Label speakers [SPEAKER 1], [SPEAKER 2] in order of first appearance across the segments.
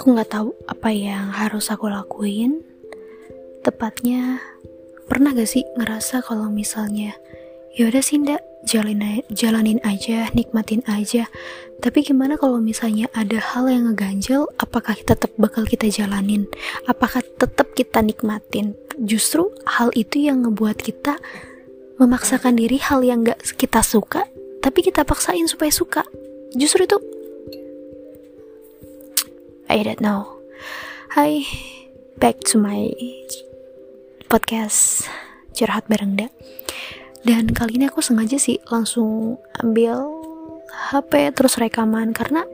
[SPEAKER 1] Aku nggak tahu apa yang harus aku lakuin. Tepatnya, pernah gak sih ngerasa kalau misalnya, ya udah sih ndak jalanin, jalanin aja, nikmatin aja. Tapi gimana kalau misalnya ada hal yang ngeganjel, apakah tetap bakal kita jalanin? Apakah tetap kita nikmatin? Justru hal itu yang ngebuat kita memaksakan diri hal yang gak kita suka, tapi kita paksain supaya suka. Justru itu I don't know. Hai, back to my podcast curhat bareng Da. Dan kali ini aku sengaja sih langsung ambil HP terus rekaman karena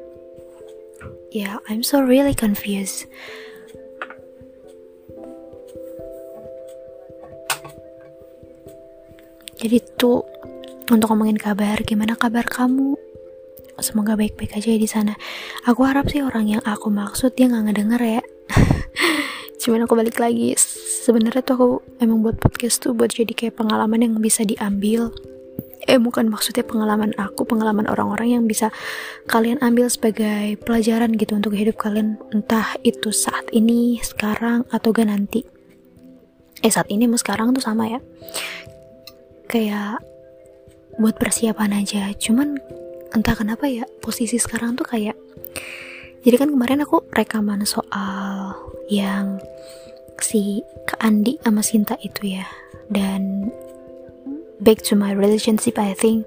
[SPEAKER 1] ya yeah, I'm so really confused. Jadi tuh untuk ngomongin kabar, gimana kabar kamu? semoga baik-baik aja ya di sana. Aku harap sih orang yang aku maksud dia nggak ngedenger ya. Cuman aku balik lagi. Sebenarnya tuh aku emang buat podcast tuh buat jadi kayak pengalaman yang bisa diambil. Eh bukan maksudnya pengalaman aku pengalaman orang-orang yang bisa kalian ambil sebagai pelajaran gitu untuk hidup kalian entah itu saat ini sekarang atau gak nanti. Eh saat ini mau sekarang tuh sama ya. Kayak buat persiapan aja. Cuman entah kenapa ya posisi sekarang tuh kayak jadi kan kemarin aku rekaman soal yang si ke Andi sama Sinta itu ya. Dan back to my relationship I think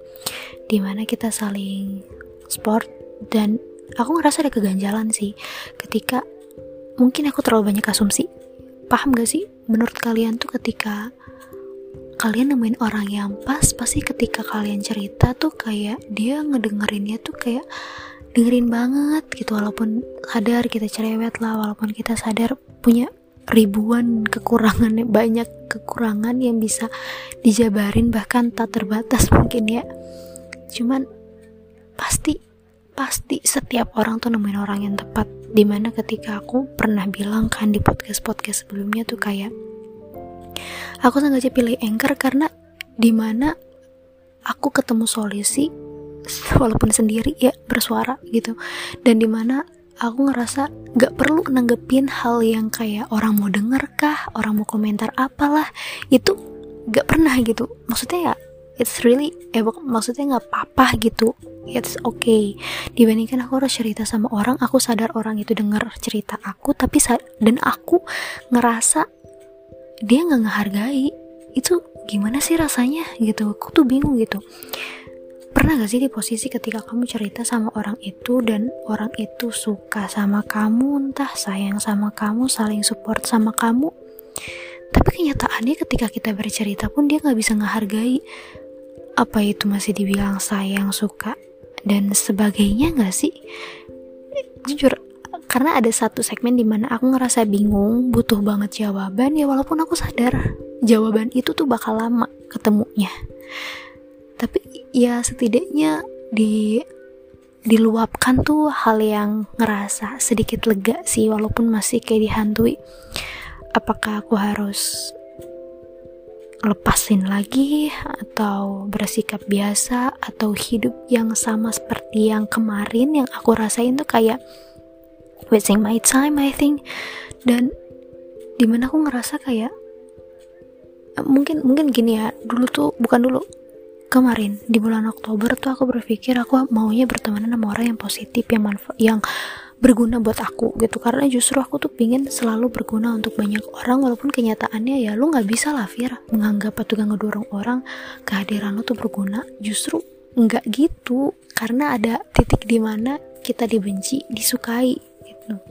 [SPEAKER 1] di mana kita saling sport dan aku ngerasa ada keganjalan sih ketika mungkin aku terlalu banyak asumsi. Paham gak sih? Menurut kalian tuh ketika kalian nemuin orang yang pas pasti ketika kalian cerita tuh kayak dia ngedengerinnya tuh kayak dengerin banget gitu walaupun sadar kita cerewet lah walaupun kita sadar punya ribuan kekurangan banyak kekurangan yang bisa dijabarin bahkan tak terbatas mungkin ya. Cuman pasti pasti setiap orang tuh nemuin orang yang tepat. Di mana ketika aku pernah bilang kan di podcast podcast sebelumnya tuh kayak aku sengaja pilih anchor karena di mana aku ketemu solusi walaupun sendiri ya bersuara gitu. Dan di mana aku ngerasa gak perlu nanggepin hal yang kayak orang mau denger kah orang mau komentar apalah itu gak pernah gitu. Maksudnya ya it's really eh maksudnya nggak apa-apa gitu. It's okay. Dibandingkan aku harus cerita sama orang aku sadar orang itu denger cerita aku tapi dan aku ngerasa dia nggak ngehargai. Itu gimana sih rasanya gitu? Aku tuh bingung gitu. Pernah gak sih di posisi ketika kamu cerita sama orang itu dan orang itu suka sama kamu entah sayang sama kamu saling support sama kamu? Tapi kenyataannya ketika kita bercerita pun dia nggak bisa ngehargai. Apa itu masih dibilang sayang suka dan sebagainya nggak sih? Jujur karena ada satu segmen di mana aku ngerasa bingung butuh banget jawaban ya walaupun aku sadar jawaban itu tuh bakal lama ketemunya. Tapi ya setidaknya di diluapkan tuh hal yang ngerasa sedikit lega sih walaupun masih kayak dihantui. Apakah aku harus lepasin lagi atau bersikap biasa atau hidup yang sama seperti yang kemarin yang aku rasain tuh kayak wasting my time I think. Dan di mana aku ngerasa kayak mungkin mungkin gini ya dulu tuh bukan dulu kemarin di bulan Oktober tuh aku berpikir aku maunya berteman sama orang yang positif yang manfa yang berguna buat aku gitu. Karena justru aku tuh pingin selalu berguna untuk banyak orang walaupun kenyataannya ya lu nggak bisa lah Fir menganggap atau gak ngedorong orang kehadiran lu tuh berguna. Justru nggak gitu karena ada titik di mana kita dibenci disukai gitu.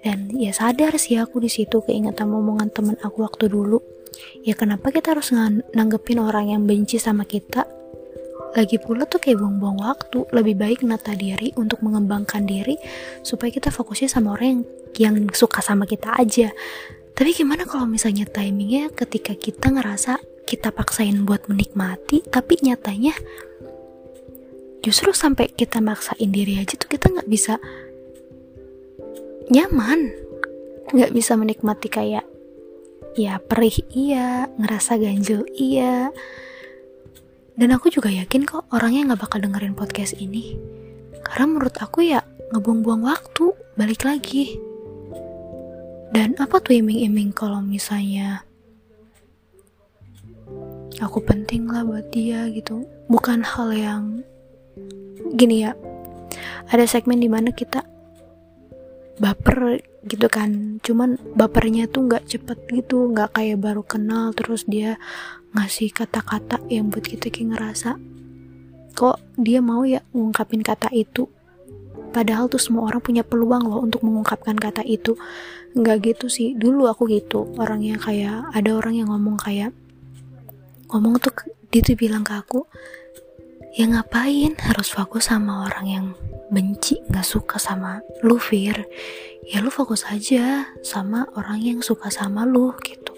[SPEAKER 1] Dan ya sadar sih aku di situ keingetan omongan temen aku waktu dulu. Ya kenapa kita harus nanggepin orang yang benci sama kita? Lagi pula tuh kayak buang-buang waktu. Lebih baik nata diri untuk mengembangkan diri supaya kita fokusnya sama orang yang, yang suka sama kita aja. Tapi gimana kalau misalnya timingnya ketika kita ngerasa kita paksain buat menikmati tapi nyatanya justru sampai kita maksain diri aja tuh kita nggak bisa nyaman. Nggak bisa menikmati kayak ya perih iya ngerasa ganjil iya. Dan aku juga yakin kok orangnya nggak bakal dengerin podcast ini. Karena menurut aku ya ngebuang-buang waktu balik lagi. Dan apa tuh iming-iming kalau misalnya aku penting lah buat dia gitu. Bukan hal yang gini ya ada segmen di mana kita baper gitu kan. Cuman bapernya tuh nggak cepet gitu nggak kayak baru kenal terus dia ngasih kata-kata yang buat kita kayak ngerasa kok dia mau ya ngungkapin kata itu? Padahal tuh semua orang punya peluang loh untuk mengungkapkan kata itu. Nggak gitu sih. Dulu aku gitu orangnya kayak ada orang yang ngomong kayak ngomong tuh dia tuh bilang ke aku ya ngapain harus fokus sama orang yang benci nggak suka sama lu Fir? Ya lu fokus aja sama orang yang suka sama lu gitu.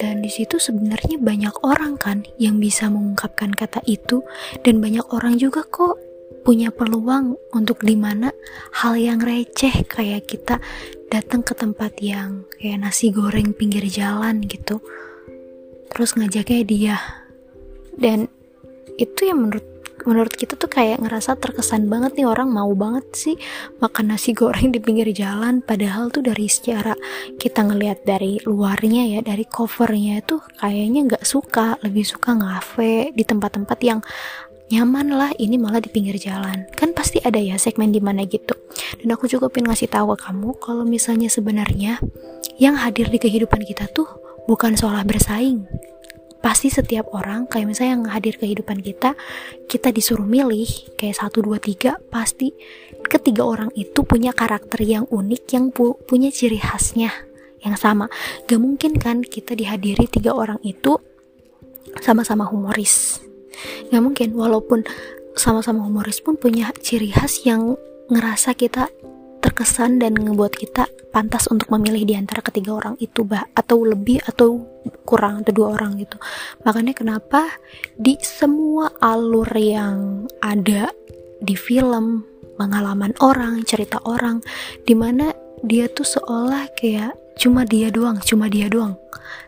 [SPEAKER 1] Dan di situ sebenarnya banyak orang kan yang bisa mengungkapkan kata itu dan banyak orang juga kok punya peluang untuk di mana hal yang receh kayak kita datang ke tempat yang kayak nasi goreng pinggir jalan gitu terus ngajaknya dia. Dan itu yang menurut menurut kita tuh kayak ngerasa terkesan banget nih orang mau banget sih makan nasi goreng di pinggir jalan. Padahal tuh dari secara kita ngelihat dari luarnya ya dari covernya itu kayaknya nggak suka lebih suka ngafe di tempat-tempat yang nyaman lah ini malah di pinggir jalan. Kan pasti ada ya segmen di mana gitu. Dan aku juga pengen ngasih tahu ke kamu kalau misalnya sebenarnya yang hadir di kehidupan kita tuh bukan soal bersaing pasti setiap orang kayak misalnya yang hadir kehidupan kita kita disuruh milih kayak satu dua tiga pasti ketiga orang itu punya karakter yang unik yang pu punya ciri khasnya yang sama. Gak mungkin kan kita dihadiri tiga orang itu sama-sama humoris. Nggak mungkin walaupun sama-sama humoris pun punya ciri khas yang ngerasa kita terkesan dan ngebuat kita pantas untuk memilih di antara ketiga orang itu bah atau lebih atau kurang atau dua orang gitu. Makanya kenapa di semua alur yang ada di film pengalaman orang cerita orang di mana dia tuh seolah kayak cuma dia doang cuma dia doang.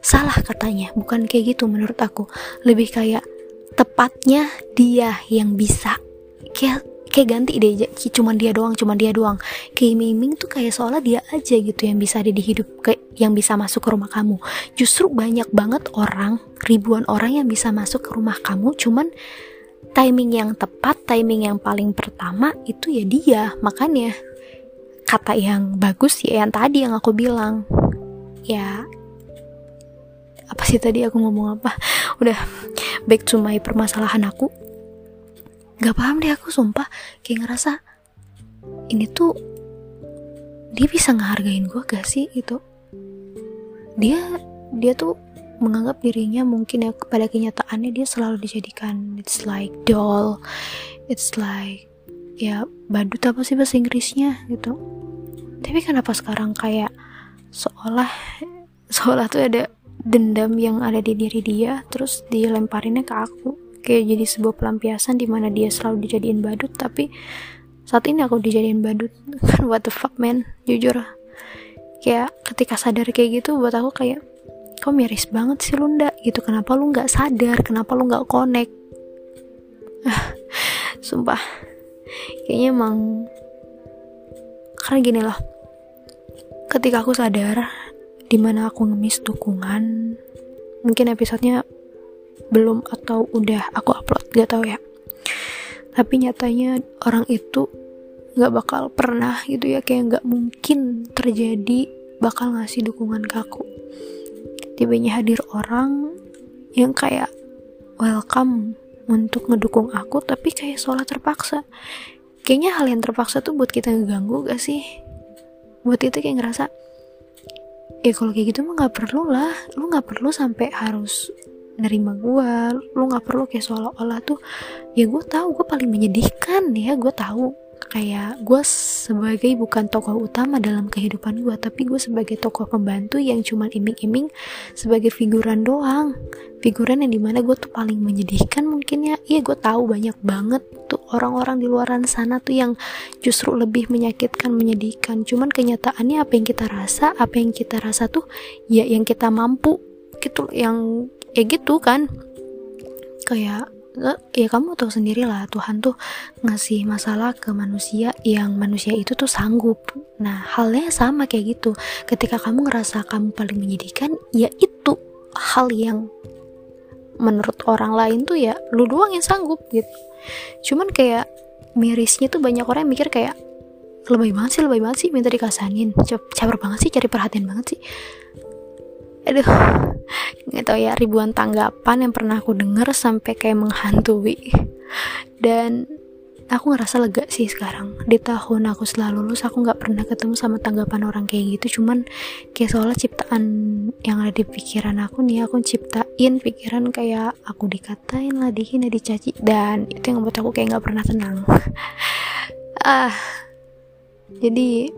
[SPEAKER 1] Salah katanya bukan kayak gitu menurut aku. Lebih kayak tepatnya dia yang bisa. Kayak kayak ganti deh cuma dia doang cuma dia doang. Kayak miming tuh kayak seolah dia aja gitu yang bisa ada di hidup ke, yang bisa masuk ke rumah kamu. Justru banyak banget orang ribuan orang yang bisa masuk ke rumah kamu cuman timing yang tepat timing yang paling pertama itu ya dia. Makanya kata yang bagus ya yang tadi yang aku bilang. Ya apa sih tadi aku ngomong apa? Udah back to my permasalahan aku gak paham deh aku sumpah. Kayak ngerasa ini tuh dia bisa ngehargain gue gak sih? Itu dia dia tuh menganggap dirinya mungkin ya pada kenyataannya dia selalu dijadikan it's like doll it's like ya badut apa sih bahasa Inggrisnya? Gitu. Tapi kenapa sekarang kayak seolah seolah tuh ada dendam yang ada di diri dia terus dilemparinnya ke aku kayak jadi sebuah pelampiasan di mana dia selalu dijadiin badut tapi saat ini aku dijadiin badut. Kan what the fuck man? Jujur. Kayak ketika sadar kayak gitu buat aku kayak kok miris banget sih lu ndak gitu. Kenapa lu nggak sadar? Kenapa lu nggak connect? Sumpah. Kayaknya emang karena gini loh. Ketika aku sadar di mana aku ngemis dukungan mungkin episodenya belum atau udah aku upload gak tau ya. Tapi nyatanya orang itu gak bakal pernah gitu ya kayak gak mungkin terjadi bakal ngasih dukungan ke aku. Tibanya hadir orang yang kayak welcome untuk ngedukung aku tapi kayak seolah terpaksa. Kayaknya hal yang terpaksa tuh buat kita ngeganggu gak sih? Buat itu kayak ngerasa ya kalau kayak gitu mah nggak perlu lah. Lu nggak perlu sampai harus nerima gue lu nggak perlu kayak seolah-olah tuh. Ya gue tahu gue paling menyedihkan ya gue tahu. Kayak gue sebagai bukan tokoh utama dalam kehidupan gue tapi gue sebagai tokoh pembantu yang cuman iming-iming sebagai figuran doang. Figuran yang di mana gue tuh paling menyedihkan mungkin ya. Iya gue tahu banyak banget tuh orang-orang di luaran sana tuh yang justru lebih menyakitkan menyedihkan. Cuman kenyataannya apa yang kita rasa apa yang kita rasa tuh ya yang kita mampu. Gitu yang ya gitu kan. Kayak ya kamu tahu sendiri lah Tuhan tuh ngasih masalah ke manusia yang manusia itu tuh sanggup. Nah halnya sama kayak gitu. Ketika kamu ngerasa kamu paling menyedihkan ya itu hal yang menurut orang lain tuh ya lu doang yang sanggup gitu. Cuman kayak mirisnya tuh banyak orang yang mikir kayak lebih banget sih lebih banget sih minta dikasanin caper banget sih cari perhatian banget sih aduh nggak tahu ya ribuan tanggapan yang pernah aku denger sampai kayak menghantui. Dan aku ngerasa lega sih sekarang. Di tahun aku setelah lulus aku nggak pernah ketemu sama tanggapan orang kayak gitu. Cuman kayak soalnya ciptaan yang ada di pikiran aku nih aku ciptain pikiran kayak aku dikatain lah dihina dicaci. Dan itu yang membuat aku kayak nggak pernah tenang. Ah jadi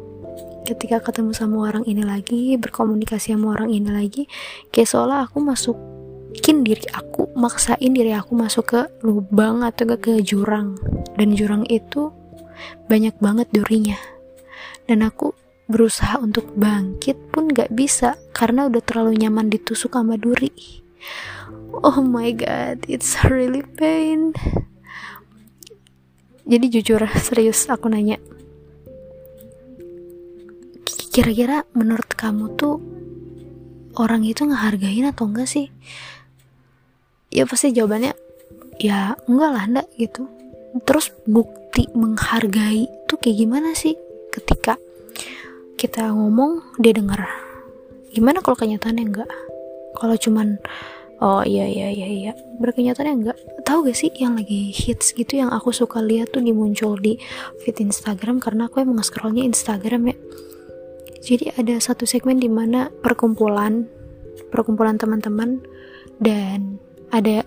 [SPEAKER 1] ketika ketemu sama orang ini lagi berkomunikasi sama orang ini lagi kayak seolah aku masukin diri aku maksain diri aku masuk ke lubang atau ke, ke jurang. Dan jurang itu banyak banget durinya. Dan aku berusaha untuk bangkit pun gak bisa karena udah terlalu nyaman ditusuk sama duri. Oh my god it's really pain. Jadi jujur serius aku nanya kira-kira menurut kamu tuh orang itu ngehargain atau enggak sih? Ya pasti jawabannya ya enggak lah enggak gitu. Terus bukti menghargai itu kayak gimana sih? Ketika kita ngomong dia dengar gimana kalau kenyataannya enggak? Kalau cuman oh iya iya iya iya. Berkenyataannya enggak. Tahu gak sih yang lagi hits gitu yang aku suka lihat tuh dimuncul di feed Instagram? Karena aku emang scrollnya Instagram ya jadi ada satu segmen di mana perkumpulan perkumpulan teman-teman dan ada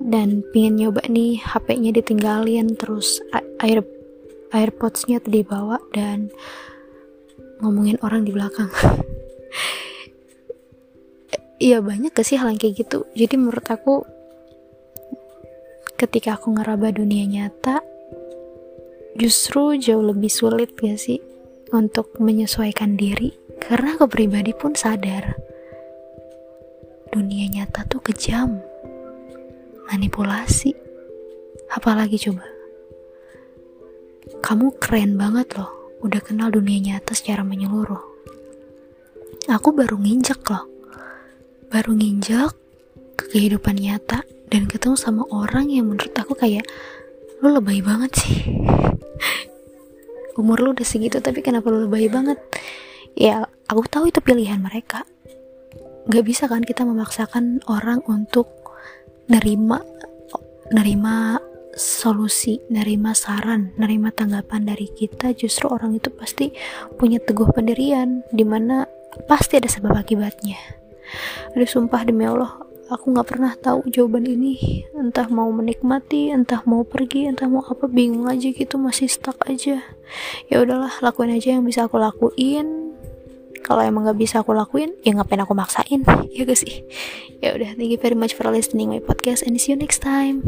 [SPEAKER 1] dan pingin nyoba nih HP-nya ditinggalin terus air airpods-nya dibawa dan ngomongin orang di belakang. Iya banyak gak sih hal yang kayak gitu? Jadi menurut aku ketika aku ngeraba dunia nyata justru jauh lebih sulit gak sih untuk menyesuaikan diri karena aku pribadi pun sadar dunia nyata tuh kejam manipulasi. Apalagi coba kamu keren banget loh udah kenal dunia nyata secara menyeluruh. Aku baru nginjek loh baru nginjek ke kehidupan nyata dan ketemu sama orang yang menurut aku kayak lu lebay banget sih umur lu udah segitu tapi kenapa lu lebay banget? Ya aku tahu itu pilihan mereka. Gak bisa kan kita memaksakan orang untuk nerima nerima solusi, nerima saran, nerima tanggapan dari kita, justru orang itu pasti punya teguh pendirian, di mana pasti ada sebab akibatnya. Ada sumpah demi Allah, aku nggak pernah tahu jawaban ini. Entah mau menikmati entah mau pergi entah mau apa bingung aja gitu masih stuck aja. Ya udahlah lakuin aja yang bisa aku lakuin. Kalau emang nggak bisa aku lakuin ya ngapain aku maksain? Ya gak sih? Ya udah thank you very much for listening my podcast and see you next time